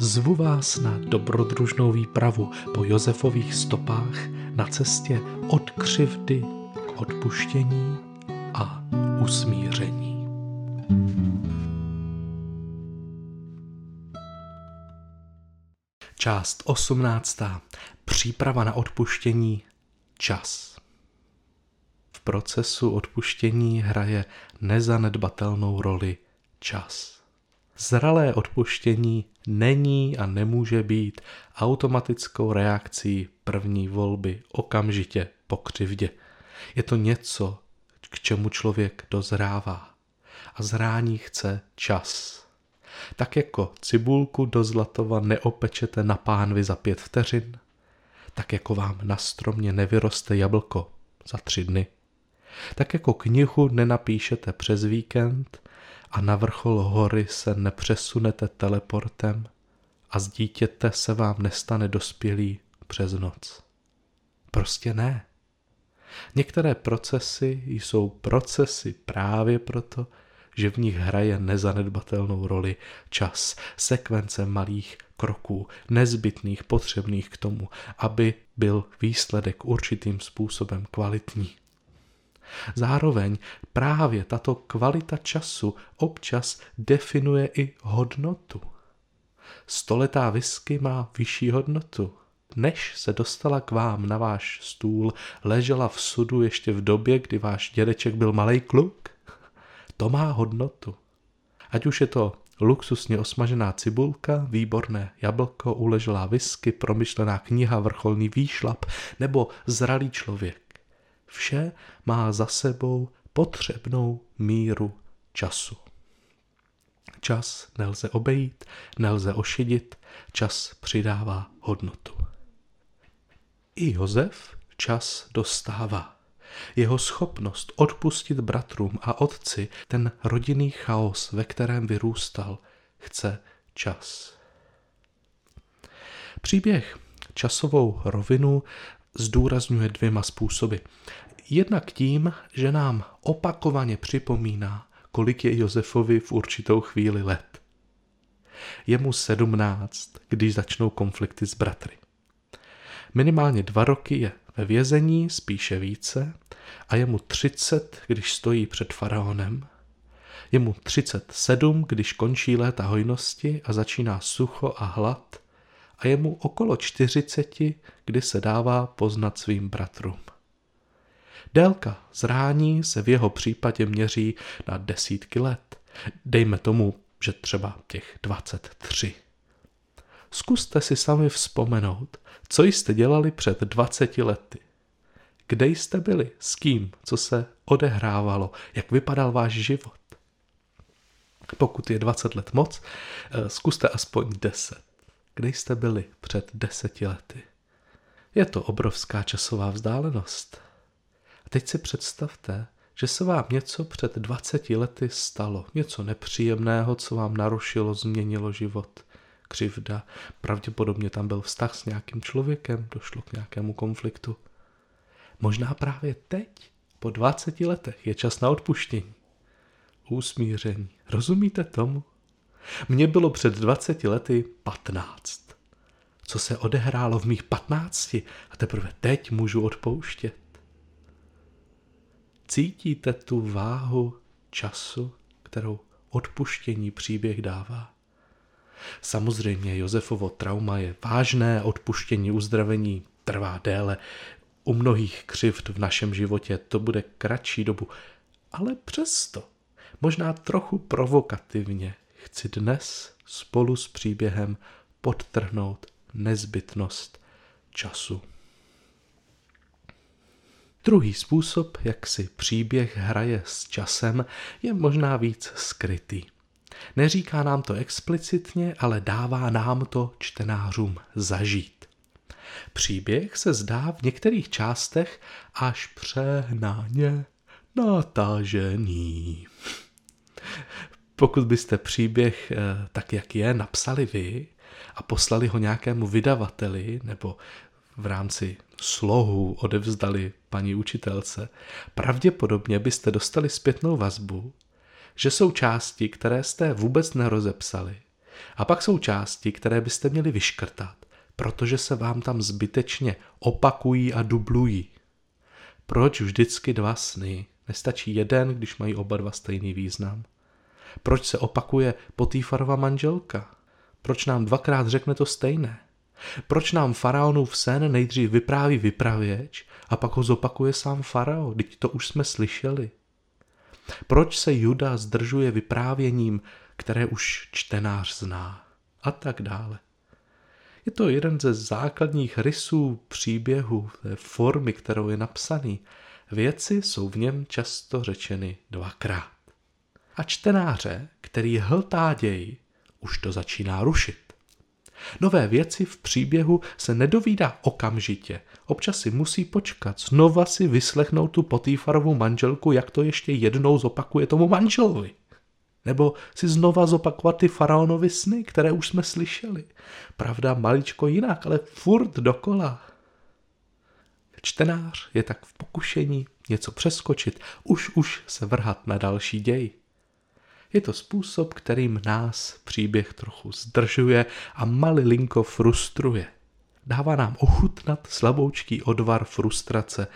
Zvu vás na dobrodružnou výpravu po Josefových stopách na cestě od křivdy k odpuštění a usmíření. Část 18. Příprava na odpuštění čas. V procesu odpuštění hraje nezanedbatelnou roli čas. Zralé odpuštění není a nemůže být automatickou reakcí první volby okamžitě po křivdě. Je to něco, k čemu člověk dozrává. A zrání chce čas. Tak jako cibulku do zlatova neopečete na pánvi za pět vteřin, tak jako vám na stromě nevyroste jablko za tři dny. Tak jako knihu nenapíšete přes víkend, a na vrchol hory se nepřesunete teleportem a z dítěte se vám nestane dospělý přes noc. Prostě ne. Některé procesy jsou procesy právě proto, že v nich hraje nezanedbatelnou roli čas, sekvence malých kroků, nezbytných, potřebných k tomu, aby byl výsledek určitým způsobem kvalitní. Zároveň právě tato kvalita času občas definuje i hodnotu. Stoletá whisky má vyšší hodnotu. Než se dostala k vám na váš stůl, ležela v sudu ještě v době, kdy váš dědeček byl malý kluk. To má hodnotu. Ať už je to luxusně osmažená cibulka, výborné jablko, uleželá whisky, promyšlená kniha, vrcholný výšlap nebo zralý člověk. Vše má za sebou potřebnou míru času. Čas nelze obejít, nelze ošidit, čas přidává hodnotu. I Josef čas dostává. Jeho schopnost odpustit bratrům a otci ten rodinný chaos, ve kterém vyrůstal, chce čas. Příběh časovou rovinu zdůrazňuje dvěma způsoby. Jednak tím, že nám opakovaně připomíná, kolik je Josefovi v určitou chvíli let. Je mu sedmnáct, když začnou konflikty s bratry. Minimálně dva roky je ve vězení, spíše více, a je mu třicet, když stojí před faraonem. Je mu třicet sedm, když končí léta hojnosti a začíná sucho a hlad a je mu okolo čtyřiceti, kdy se dává poznat svým bratrům. Délka zrání se v jeho případě měří na desítky let. Dejme tomu, že třeba těch 23. Zkuste si sami vzpomenout, co jste dělali před 20 lety. Kde jste byli, s kým, co se odehrávalo, jak vypadal váš život. Pokud je 20 let moc, eh, zkuste aspoň 10. Kde jste byli před deseti lety? Je to obrovská časová vzdálenost. A teď si představte, že se vám něco před 20 lety stalo, něco nepříjemného, co vám narušilo, změnilo život, křivda, pravděpodobně tam byl vztah s nějakým člověkem, došlo k nějakému konfliktu. Možná právě teď, po 20 letech, je čas na odpuštění. Úsmíření. Rozumíte tomu? Mně bylo před 20 lety 15. Co se odehrálo v mých 15 a teprve teď můžu odpouštět. Cítíte tu váhu času, kterou odpuštění příběh dává? Samozřejmě Josefovo trauma je vážné, odpuštění, uzdravení trvá déle. U mnohých křivd v našem životě to bude kratší dobu, ale přesto, možná trochu provokativně, chci dnes spolu s příběhem podtrhnout nezbytnost času. Druhý způsob, jak si příběh hraje s časem, je možná víc skrytý. Neříká nám to explicitně, ale dává nám to čtenářům zažít. Příběh se zdá v některých částech až přehnaně natažený. Pokud byste příběh eh, tak, jak je, napsali vy a poslali ho nějakému vydavateli nebo v rámci slohu odevzdali paní učitelce, pravděpodobně byste dostali zpětnou vazbu, že jsou části, které jste vůbec nerozepsali. A pak jsou části, které byste měli vyškrtat, protože se vám tam zbytečně opakují a dublují. Proč vždycky dva sny? Nestačí jeden, když mají oba dva stejný význam. Proč se opakuje Potýfarova manželka? Proč nám dvakrát řekne to stejné? Proč nám faraonův sen nejdřív vypráví vypravěč a pak ho zopakuje sám farao? Teď to už jsme slyšeli. Proč se Juda zdržuje vyprávěním, které už čtenář zná? A tak dále. Je to jeden ze základních rysů příběhu, té formy, kterou je napsaný. Věci jsou v něm často řečeny dvakrát. A čtenáře, který hltá děj, už to začíná rušit. Nové věci v příběhu se nedovídá okamžitě. Občas si musí počkat, znova si vyslechnout tu Potýfarovu manželku, jak to ještě jednou zopakuje tomu manželovi. Nebo si znova zopakovat ty faraonovy sny, které už jsme slyšeli. Pravda, maličko jinak, ale furt dokola. Čtenář je tak v pokušení něco přeskočit, už už se vrhat na další děj. Je to způsob, kterým nás příběh trochu zdržuje a malilinko frustruje. Dává nám ochutnat slaboučký odvar frustrace,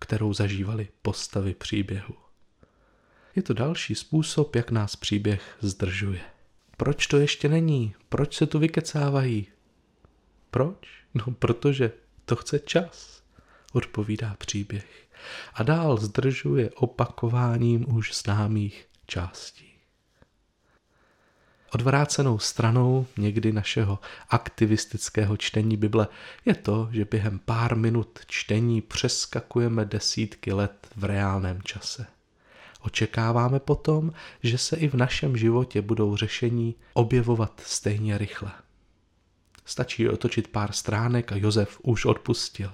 kterou zažívali postavy příběhu. Je to další způsob, jak nás příběh zdržuje. Proč to ještě není? Proč se tu vykecávají? Proč? No, protože to chce čas, odpovídá příběh. A dál zdržuje opakováním už známých částí. Odvrácenou stranou někdy našeho aktivistického čtení Bible je to, že během pár minut čtení přeskakujeme desítky let v reálném čase. Očekáváme potom, že se i v našem životě budou řešení objevovat stejně rychle. Stačí otočit pár stránek a Josef už odpustil.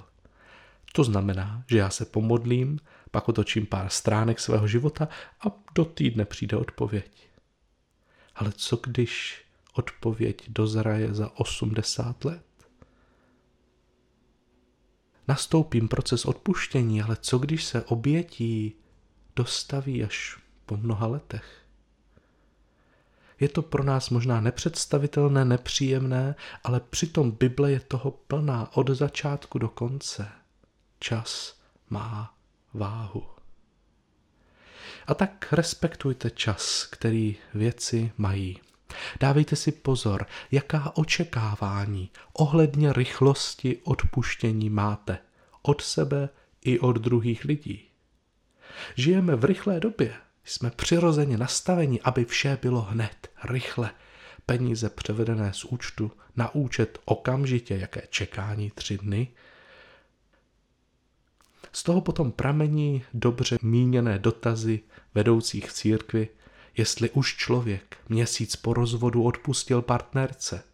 To znamená, že já se pomodlím, pak otočím pár stránek svého života a do týdne přijde odpověď. Ale co když odpověď dozraje za 80 let? Nastoupím proces odpuštění, ale co když se obětí dostaví až po mnoha letech? Je to pro nás možná nepředstavitelné, nepříjemné, ale přitom Bible je toho plná od začátku do konce. Čas má váhu. A tak respektujte čas, který věci mají. Dávejte si pozor, jaká očekávání ohledně rychlosti odpuštění máte od sebe i od druhých lidí. Žijeme v rychlé době, jsme přirozeně nastaveni, aby vše bylo hned, rychle. Peníze převedené z účtu na účet okamžitě, jaké čekání tři dny – z toho potom pramení dobře míněné dotazy vedoucích v církvi, jestli už člověk měsíc po rozvodu odpustil partnerce,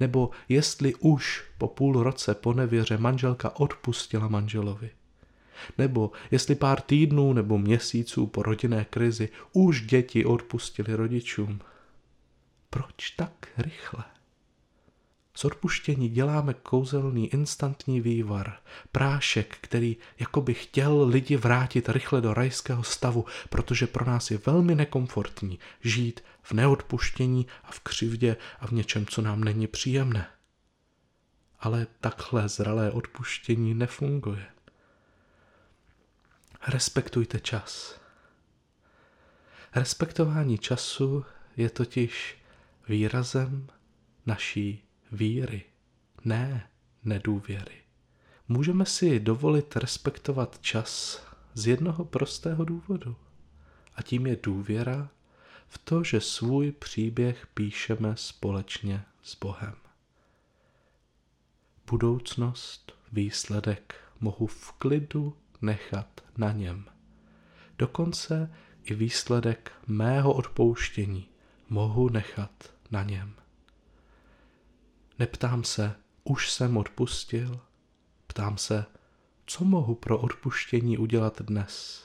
nebo jestli už po půl roce po nevěře manželka odpustila manželovi, nebo jestli pár týdnů nebo měsíců po rodinné krizi už děti odpustili rodičům. Proč tak rychle? Z odpuštění děláme kouzelný instantní vývar, prášek, který jako by chtěl lidi vrátit rychle do rajského stavu, protože pro nás je velmi nekomfortní žít v neodpuštění a v křivdě a v něčem, co nám není příjemné. Ale takhle zralé odpuštění nefunguje. Respektujte čas. Respektování času je totiž výrazem naší víry, ne nedůvěry. Můžeme si dovolit respektovat čas z jednoho prostého důvodu. A tím je důvěra v to, že svůj příběh píšeme společně s Bohem. Budoucnost, výsledek mohu v klidu nechat na něm. Dokonce i výsledek mého odpouštění mohu nechat na něm. Neptám se, už jsem odpustil? Ptám se, co mohu pro odpuštění udělat dnes?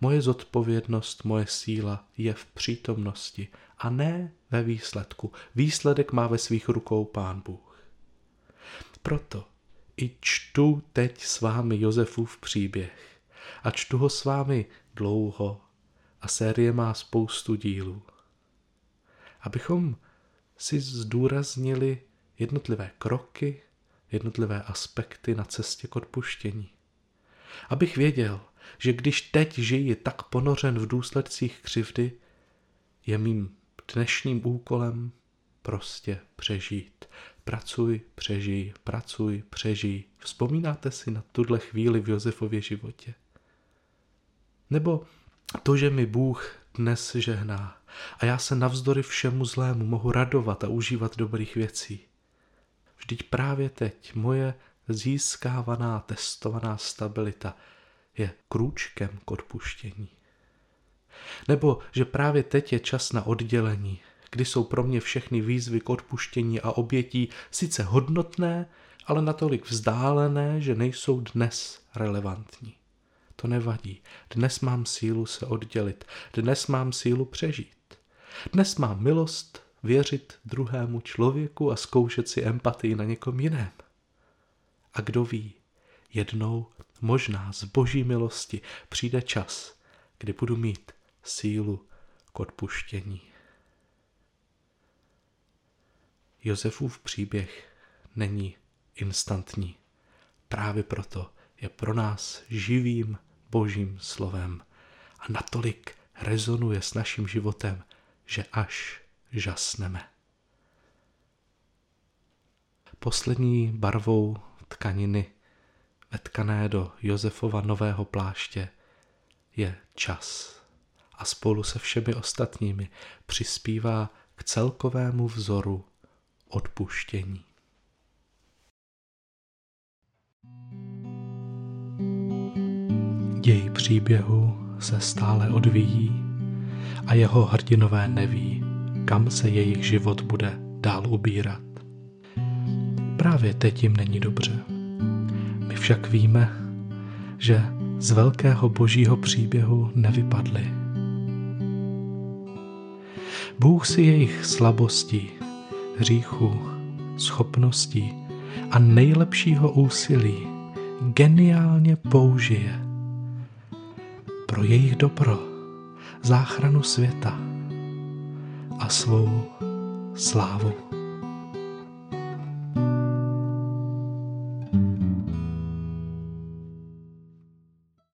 Moje zodpovědnost, moje síla je v přítomnosti a ne ve výsledku. Výsledek má ve svých rukou Pán Bůh. Proto i čtu teď s vámi Josefův příběh a čtu ho s vámi dlouho a série má spoustu dílů. Abychom si zdůraznili jednotlivé kroky, jednotlivé aspekty na cestě k odpuštění. Abych věděl, že když teď žiji tak ponořen v důsledcích křivdy, je mým dnešním úkolem prostě přežít. Pracuj, přežij, pracuj, přežij. Vzpomínáte si na tuhle chvíli v Josefově životě? Nebo to, že mi Bůh dnes žehná a já se navzdory všemu zlému mohu radovat a užívat dobrých věcí. Vždyť právě teď moje získávaná, testovaná stabilita je krůčkem k odpuštění. Nebo že právě teď je čas na oddělení, kdy jsou pro mě všechny výzvy k odpuštění a obětí sice hodnotné, ale natolik vzdálené, že nejsou dnes relevantní. To nevadí. Dnes mám sílu se oddělit. Dnes mám sílu přežít. Dnes mám milost věřit druhému člověku a zkoušet si empatii na někom jiném. A kdo ví, jednou možná z boží milosti přijde čas, kdy budu mít sílu k odpuštění. Josefův příběh není instantní. Právě proto je pro nás živým božím slovem a natolik rezonuje s naším životem, že až žasneme. Poslední barvou tkaniny vetkané do Josefova nového pláště je čas a spolu se všemi ostatními přispívá k celkovému vzoru odpuštění. Děj příběhu se stále odvíjí a jeho hrdinové neví, kam se jejich život bude dál ubírat. Právě teď jim není dobře. My však víme, že z velkého božího příběhu nevypadli. Bůh si jejich slabostí, hříchu, schopností a nejlepšího úsilí geniálně použije pro jejich dobro, záchranu světa a svou slávu.